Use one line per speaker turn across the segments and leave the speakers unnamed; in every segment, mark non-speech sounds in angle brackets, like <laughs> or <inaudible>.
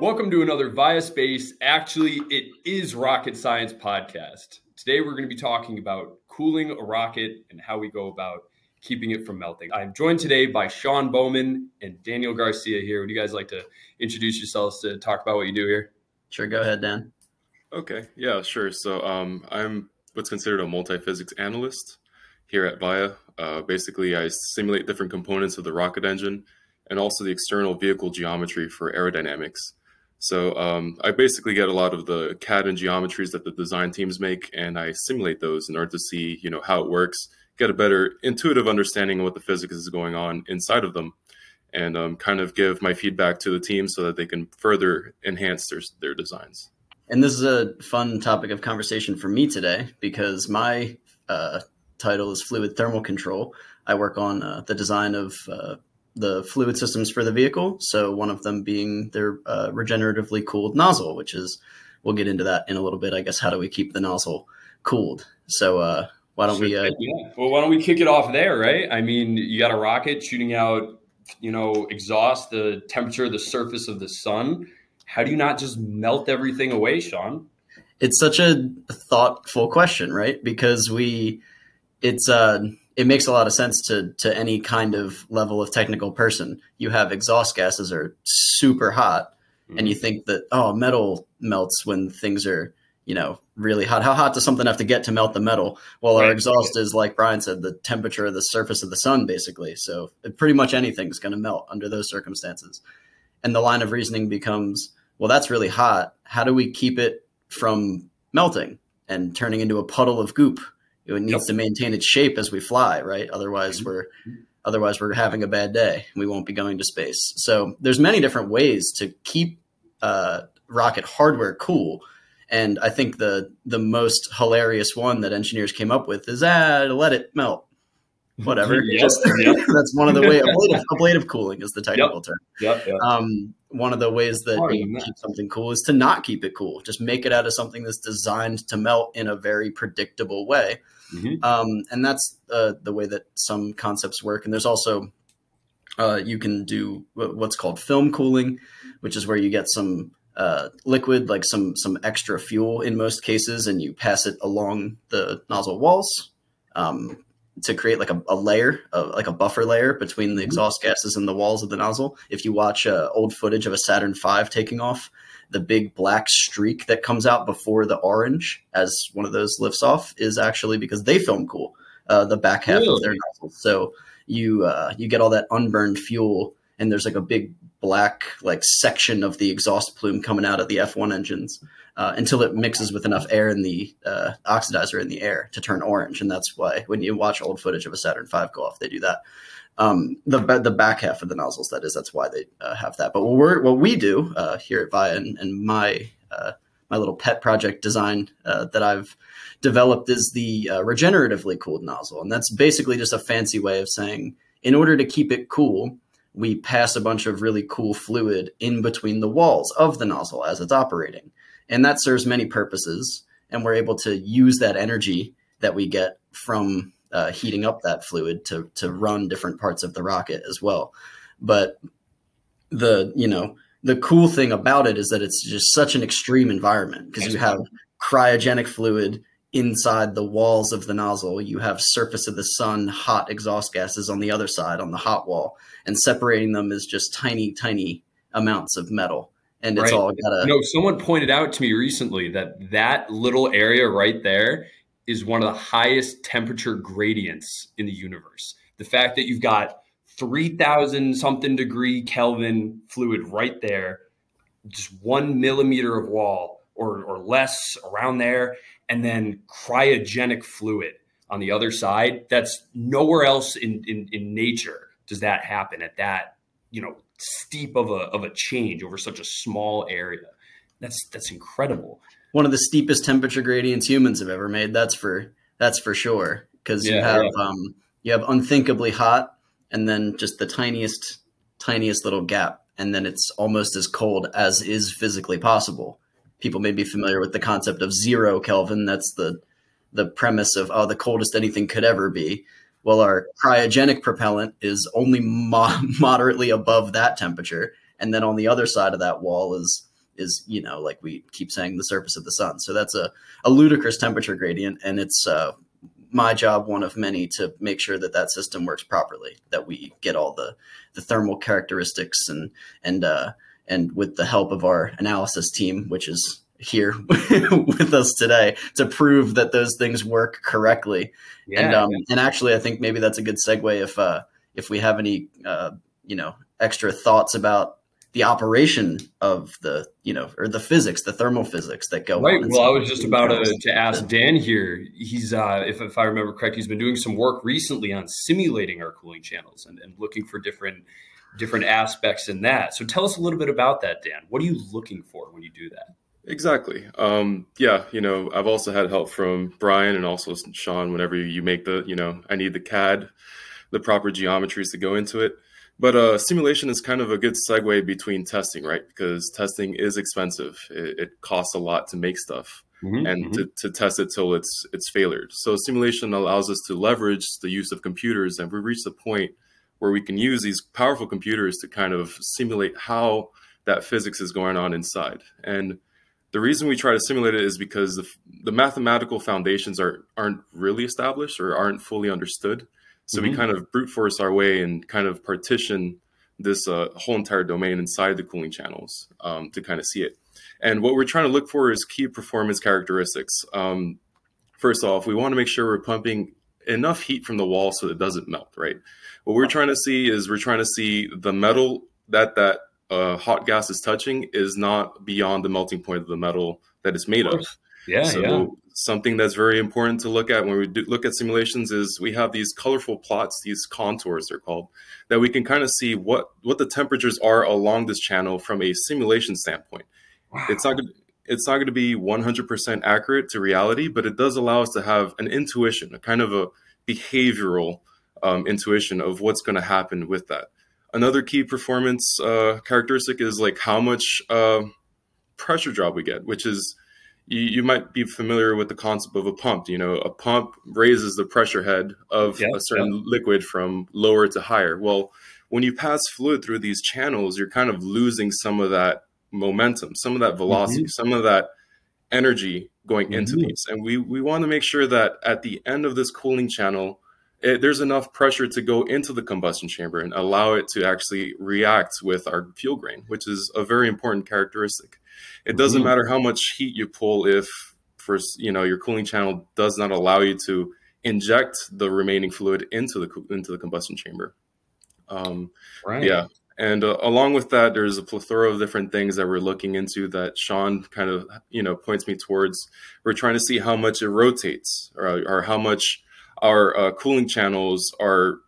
Welcome to another Vaya Space. Actually, it is Rocket Science podcast. Today, we're going to be talking about cooling a rocket and how we go about keeping it from melting. I'm joined today by Sean Bowman and Daniel Garcia here. Would you guys like to introduce yourselves to talk about what you do here?
Sure, go ahead, Dan.
Okay, yeah, sure. So um, I'm what's considered a multi-physics analyst here at Vaya. Uh, basically, I simulate different components of the rocket engine and also the external vehicle geometry for aerodynamics. So um, I basically get a lot of the CAD and geometries that the design teams make, and I simulate those in order to see, you know, how it works, get a better intuitive understanding of what the physics is going on inside of them, and um, kind of give my feedback to the team so that they can further enhance their their designs.
And this is a fun topic of conversation for me today because my uh, title is fluid thermal control. I work on uh, the design of uh, the fluid systems for the vehicle. So one of them being their uh, regeneratively cooled nozzle, which is we'll get into that in a little bit. I guess how do we keep the nozzle cooled? So uh, why don't we? Uh,
yeah. Well, why don't we kick it off there, right? I mean, you got a rocket shooting out, you know, exhaust, the temperature of the surface of the sun. How do you not just melt everything away, Sean?
It's such a thoughtful question, right? Because we, it's uh it makes a lot of sense to to any kind of level of technical person. You have exhaust gases are super hot, mm-hmm. and you think that oh, metal melts when things are you know really hot. How hot does something have to get to melt the metal? Well, our exhaust is like Brian said, the temperature of the surface of the sun, basically. So pretty much anything's going to melt under those circumstances. And the line of reasoning becomes, well, that's really hot. How do we keep it from melting and turning into a puddle of goop? It needs yep. to maintain its shape as we fly, right? Otherwise, mm-hmm. we're otherwise we're having a bad day. We won't be going to space. So there's many different ways to keep uh, rocket hardware cool. And I think the the most hilarious one that engineers came up with is ah, let it melt whatever. <laughs> Just, yep. <laughs> that's one of the way ablative, ablative <laughs> cooling is the technical
yep,
term.
Yep, yep.
Um, one of the ways that you keep something cool is to not keep it cool. Just make it out of something that's designed to melt in a very predictable way. Mm-hmm. Um, and that's uh, the way that some concepts work. And there's also uh, you can do what's called film cooling, which is where you get some uh, liquid, like some some extra fuel in most cases, and you pass it along the nozzle walls. Um, to create like a, a layer, of, like a buffer layer between the mm-hmm. exhaust gases and the walls of the nozzle. If you watch uh, old footage of a Saturn V taking off, the big black streak that comes out before the orange as one of those lifts off is actually because they film cool uh, the back half really? of their nozzle. So you uh, you get all that unburned fuel, and there's like a big black like section of the exhaust plume coming out of the F1 engines uh, until it mixes with enough air in the uh, oxidizer in the air to turn orange. And that's why when you watch old footage of a Saturn V go off, they do that. Um, the the back half of the nozzles, that is, that's why they uh, have that. But what we what we do uh, here at Vaya and, and my uh, my little pet project design uh, that I've developed is the regeneratively cooled nozzle, and that's basically just a fancy way of saying in order to keep it cool, we pass a bunch of really cool fluid in between the walls of the nozzle as it's operating. And that serves many purposes. And we're able to use that energy that we get from uh, heating up that fluid to, to run different parts of the rocket as well. But the, you know, the cool thing about it is that it's just such an extreme environment because you have cryogenic fluid inside the walls of the nozzle. You have surface of the sun, hot exhaust gases on the other side on the hot wall, and separating them is just tiny, tiny amounts of metal and it's right. all got
to. No, someone pointed out to me recently that that little area right there is one of the highest temperature gradients in the universe. The fact that you've got 3000 something degree Kelvin fluid right there, just one millimeter of wall or, or less around there, and then cryogenic fluid on the other side. That's nowhere else in, in, in nature does that happen at that, you know, steep of a of a change over such a small area. That's that's incredible.
One of the steepest temperature gradients humans have ever made. That's for that's for sure. Because yeah, you have yeah. um, you have unthinkably hot, and then just the tiniest tiniest little gap, and then it's almost as cold as is physically possible. People may be familiar with the concept of zero Kelvin. That's the the premise of oh, the coldest anything could ever be. Well, our cryogenic propellant is only mo- <laughs> moderately above that temperature. And then on the other side of that wall is is you know like we keep saying the surface of the sun. So that's a, a ludicrous temperature gradient, and it's uh, my job, one of many, to make sure that that system works properly. That we get all the the thermal characteristics and and uh, and with the help of our analysis team, which is here <laughs> with us today to prove that those things work correctly. Yeah, and um, and actually, I think maybe that's a good segue if uh, if we have any uh, you know extra thoughts about the operation of the you know or the physics the thermal physics that go
right. well i was just about to, to ask dan here. He's uh, if, if i remember correct he's been doing some work recently on simulating our cooling channels and, and looking for different different aspects in that. So tell us a little bit about that dan. What are you looking for when you do that
exactly um, yeah you know i've also had help from brian and also sean whenever you make the you know i need the cad the proper geometries to go into it but uh, simulation is kind of a good segue between testing, right? Because testing is expensive. It, it costs a lot to make stuff mm-hmm, and mm-hmm. To, to test it till it's it's failed. So simulation allows us to leverage the use of computers, and we reach the point where we can use these powerful computers to kind of simulate how that physics is going on inside. And the reason we try to simulate it is because the, the mathematical foundations are aren't really established or aren't fully understood. So mm-hmm. we kind of brute force our way and kind of partition this uh, whole entire domain inside the cooling channels um, to kind of see it. And what we're trying to look for is key performance characteristics. Um, first off, we want to make sure we're pumping enough heat from the wall so it doesn't melt, right? What we're trying to see is we're trying to see the metal that that uh, hot gas is touching is not beyond the melting point of the metal that it's made of.
Yeah, so yeah.
Something that's very important to look at when we do look at simulations is we have these colorful plots, these contours they're called, that we can kind of see what what the temperatures are along this channel from a simulation standpoint. Wow. It's not it's not going to be 100% accurate to reality, but it does allow us to have an intuition, a kind of a behavioral um, intuition of what's going to happen with that. Another key performance uh, characteristic is like how much uh, pressure drop we get, which is you, you might be familiar with the concept of a pump. You know, a pump raises the pressure head of a certain liquid from lower to higher. Well, when you pass fluid through these channels, you're kind of losing some of that momentum, some of that velocity, mm-hmm. some of that energy going mm-hmm. into these. And we, we want to make sure that at the end of this cooling channel, it, there's enough pressure to go into the combustion chamber and allow it to actually react with our fuel grain, which is a very important characteristic. It doesn't mm-hmm. matter how much heat you pull if for you know your cooling channel does not allow you to inject the remaining fluid into the into the combustion chamber. Um, right. Yeah. And uh, along with that, there's a plethora of different things that we're looking into that Sean kind of, you know, points me towards. We're trying to see how much it rotates or, or how much our uh, cooling channels are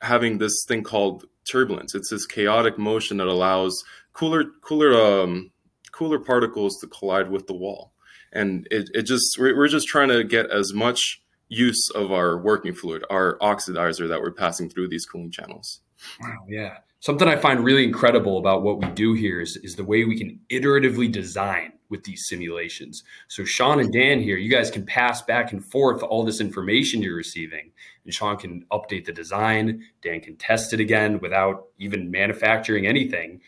having this thing called turbulence. It's this chaotic motion that allows cooler, cooler um, cooler particles to collide with the wall. And it, it just, we're, we're just trying to get as much use of our working fluid, our oxidizer that we're passing through these cooling channels.
Wow, yeah. Something I find really incredible about what we do here is, is the way we can iteratively design with these simulations. So Sean and Dan here, you guys can pass back and forth all this information you're receiving. And Sean can update the design, Dan can test it again without even manufacturing anything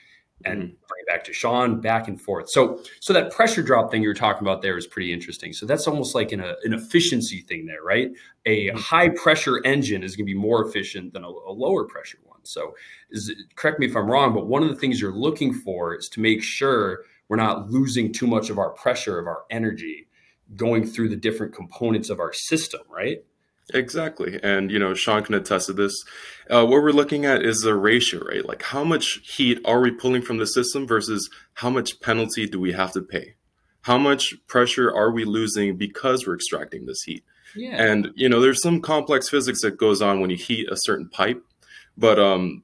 and mm-hmm. bring it back to Sean, back and forth. So, so that pressure drop thing you were talking about there is pretty interesting. So that's almost like an, an efficiency thing there, right? A mm-hmm. high pressure engine is going to be more efficient than a, a lower pressure one. So, is, correct me if I'm wrong, but one of the things you're looking for is to make sure we're not losing too much of our pressure of our energy going through the different components of our system, right?
Exactly. And, you know, Sean can attest to this. Uh, what we're looking at is the ratio, right? Like how much heat are we pulling from the system versus how much penalty do we have to pay? How much pressure are we losing because we're extracting this heat? Yeah. And, you know, there's some complex physics that goes on when you heat a certain pipe. But um,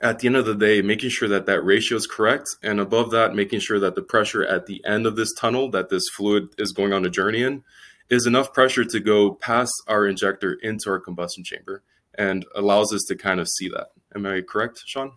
at the end of the day, making sure that that ratio is correct. And above that, making sure that the pressure at the end of this tunnel that this fluid is going on a journey in is enough pressure to go past our injector into our combustion chamber and allows us to kind of see that. Am I correct, Sean?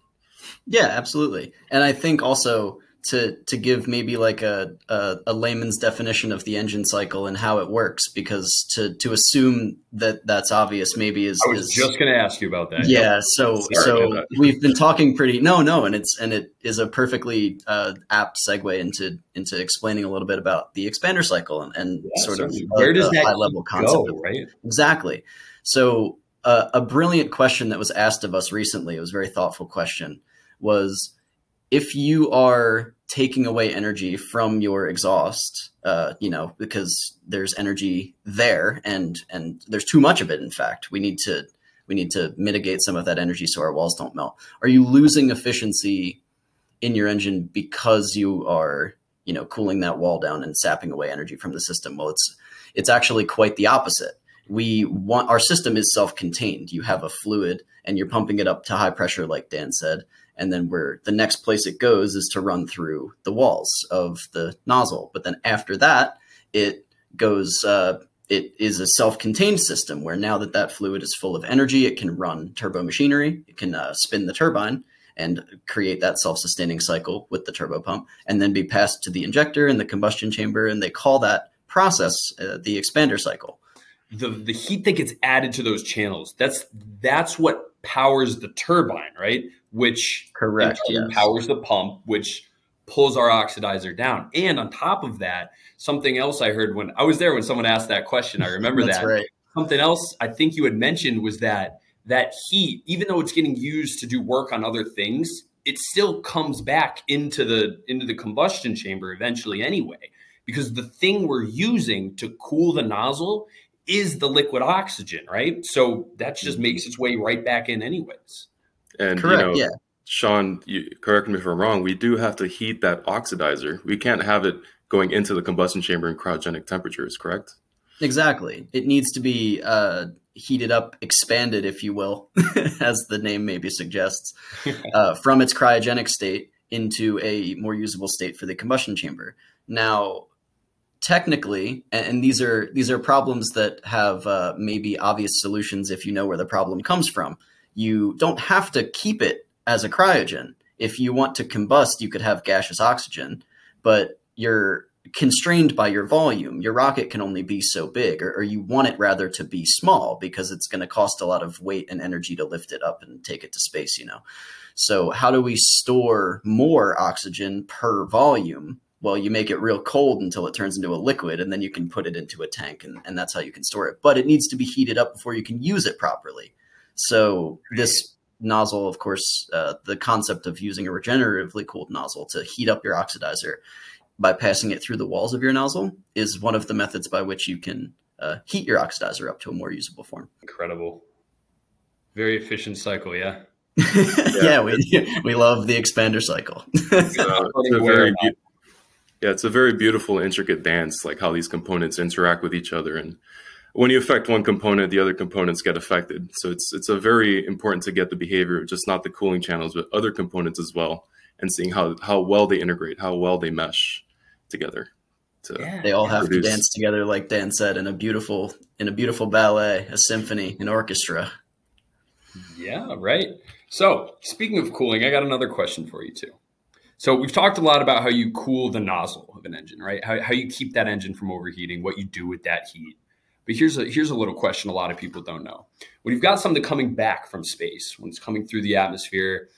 Yeah, absolutely. And I think also to to give maybe like a, a, a layman's definition of the engine cycle and how it works because to to assume that that's obvious maybe is
I was
is,
just going to ask you about that.
Yeah, so Sorry so we've been talking pretty no no and it's and it is a perfectly uh, apt segue into into explaining a little bit about the expander cycle and, and yeah, sort of
where does that high level concept go, right?
Exactly. So uh, a brilliant question that was asked of us recently, it was a very thoughtful question, was if you are taking away energy from your exhaust, uh, you know, because there's energy there and and there's too much of it. In fact, we need to we need to mitigate some of that energy so our walls don't melt. Are you losing efficiency in your engine because you are you know cooling that wall down and sapping away energy from the system? Well, it's it's actually quite the opposite. We want our system is self-contained. You have a fluid and you're pumping it up to high pressure, like Dan said and then where the next place it goes is to run through the walls of the nozzle. But then after that, it goes. Uh, it is a self-contained system where now that that fluid is full of energy, it can run turbo machinery. It can uh, spin the turbine and create that self-sustaining cycle with the turbo pump, and then be passed to the injector and the combustion chamber, and they call that process uh, the expander cycle.
The the heat that gets added to those channels that's that's what powers the turbine, right? Which
correct yes.
powers the pump, which pulls our oxidizer down. And on top of that, something else I heard when I was there when someone asked that question. I remember that.
Right.
Something else I think you had mentioned was that that heat, even though it's getting used to do work on other things, it still comes back into the into the combustion chamber eventually anyway. Because the thing we're using to cool the nozzle is the liquid oxygen, right? So that just mm-hmm. makes its way right back in, anyways.
And correct, you know, yeah. Sean, you, correct me if I'm wrong. We do have to heat that oxidizer. We can't have it going into the combustion chamber in cryogenic temperatures, correct?
Exactly. It needs to be uh, heated up, expanded, if you will, <laughs> as the name maybe suggests, <laughs> uh, from its cryogenic state into a more usable state for the combustion chamber. Now, technically, and, these are these are problems that have uh, maybe obvious solutions if you know where the problem comes from. You don't have to keep it as a cryogen. If you want to combust, you could have gaseous oxygen, but you're constrained by your volume. Your rocket can only be so big, or, or you want it rather to be small because it's going to cost a lot of weight and energy to lift it up and take it to space. You know. So, how do we store more oxygen per volume well, you make it real cold until it turns into a liquid, and then you can put it into a tank, and, and that's how you can store it. But it needs to be heated up before you can use it properly. So this nozzle, of course, uh, the concept of using a regeneratively cooled nozzle to heat up your oxidizer by passing it through the walls of your nozzle is one of the methods by which you can uh, heat your oxidizer up to a more usable form.
Incredible. Very efficient cycle, yeah.
yeah, <laughs> yeah, we we love the expander cycle. it's
a <laughs> very yeah, it's a very beautiful, intricate dance, like how these components interact with each other. And when you affect one component, the other components get affected. So it's it's a very important to get the behavior of just not the cooling channels, but other components as well, and seeing how how well they integrate, how well they mesh together.
yeah. They all have produce. to dance together, like Dan said, in a beautiful in a beautiful ballet, a symphony, an orchestra.
Yeah, right. So speaking of cooling, I got another question for you too. So we've talked a lot about how you cool the nozzle of an engine, right? How, how you keep that engine from overheating, what you do with that heat. But here's a here's a little question a lot of people don't know. When you've got something coming back from space, when it's coming through the atmosphere,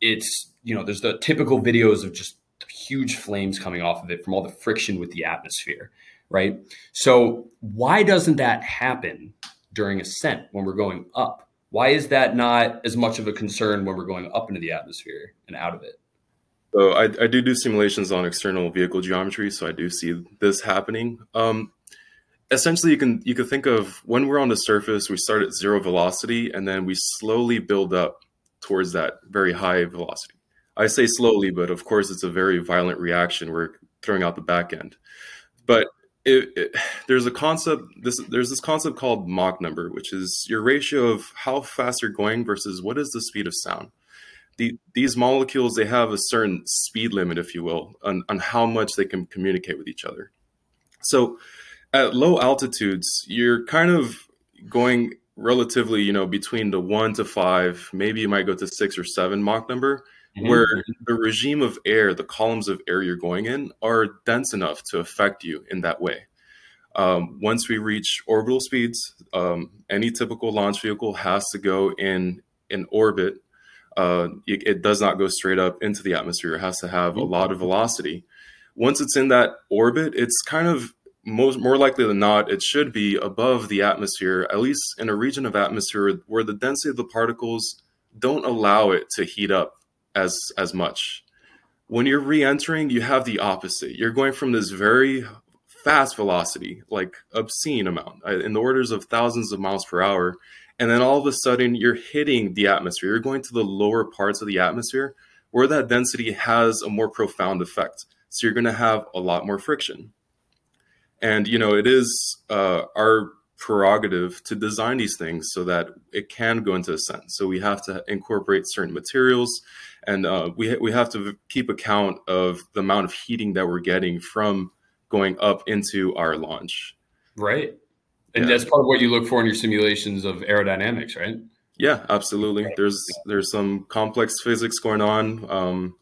it's you know there's the typical videos of just huge flames coming off of it from all the friction with the atmosphere, right? So why doesn't that happen during ascent when we're going up? Why is that not as much of a concern when we're going up into the atmosphere and out of it?
So I, I, do do simulations on external vehicle geometry, so I do see this happening. Um, essentially, you can you can think of when we're on the surface, we start at zero velocity, and then we slowly build up towards that very high velocity. I say slowly, but of course, it's a very violent reaction. We're throwing out the back end, but it, it, there's a concept. This there's this concept called Mach number, which is your ratio of how fast you're going versus what is the speed of sound the, these molecules they have a certain speed limit, if you will, on, on how much they can communicate with each other. So at low altitudes, you're kind of going relatively, you know, between the one to five, maybe you might go to six or seven Mach number. mm-hmm. where the regime of air, the columns of air you're going in, are dense enough to affect you in that way. Um, once we reach orbital speeds, um, any typical launch vehicle has to go in an orbit. Uh, it, it, does not go straight up into the atmosphere. It has to have a mm-hmm. lot of velocity. Once it's in that orbit, it's kind of most more likely than not, it should be above the atmosphere, at least in a region of atmosphere where the density of the particles don't allow it to heat up as as much. When you're re-entering, you have the opposite. You're going from this very fast velocity, like obscene amount, uh, in the orders of thousands of miles per hour. And then all of a sudden, you're hitting the atmosphere. You're going to the lower parts of the atmosphere where that density has a more profound effect. So you're going to have a lot more friction. And, you know, it is uh, our prerogative to design these things so that it can go into ascent. So we have to incorporate certain materials and uh, we, we have to keep account of the amount of heating that we're getting from going up into our launch.
Right. And yeah. that's part of what you look for in your simulations of aerodynamics, right?
Yeah, absolutely. There's there's some complex physics going on. Um,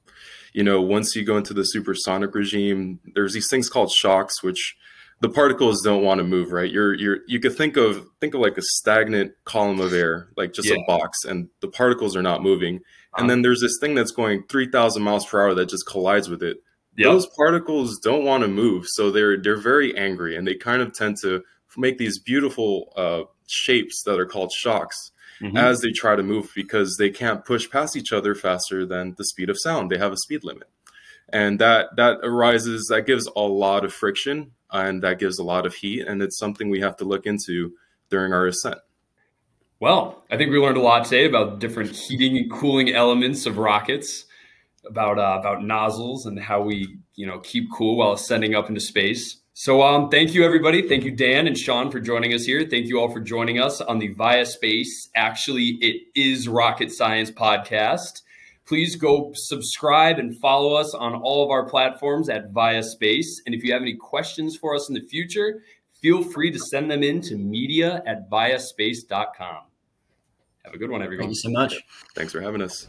you know, once you go into the supersonic regime, there's these things called shocks, which the particles don't want to move, right? You're you're you could think of think of like a stagnant column of air, like just yeah. a box, and the particles are not moving. And uh-huh. then there's this thing that's going three thousand miles per hour that just collides with it Yep. Those particles don't want to move, so they're they're very angry, and they kind of tend to make these beautiful uh, shapes that are called shocks mm-hmm. as they try to move because they can't push past each other faster than the speed of sound. They have a speed limit, and that that arises that gives a lot of friction and that gives a lot of heat, and it's something we have to look into during our ascent.
Well, I think we learned a lot today about different heating and cooling elements of rockets about uh, about nozzles and how we you know keep cool while ascending up into space. So um, thank you everybody. Thank you Dan and Sean for joining us here. Thank you all for joining us on the Vaya Space. Actually, it is Rocket Science podcast. Please go subscribe and follow us on all of our platforms at Vaya Space. And if you have any questions for us in the future, feel free to send them in to media at vayaspace.com. Have a good one, everyone.
Thank you so much.
Thanks for having us.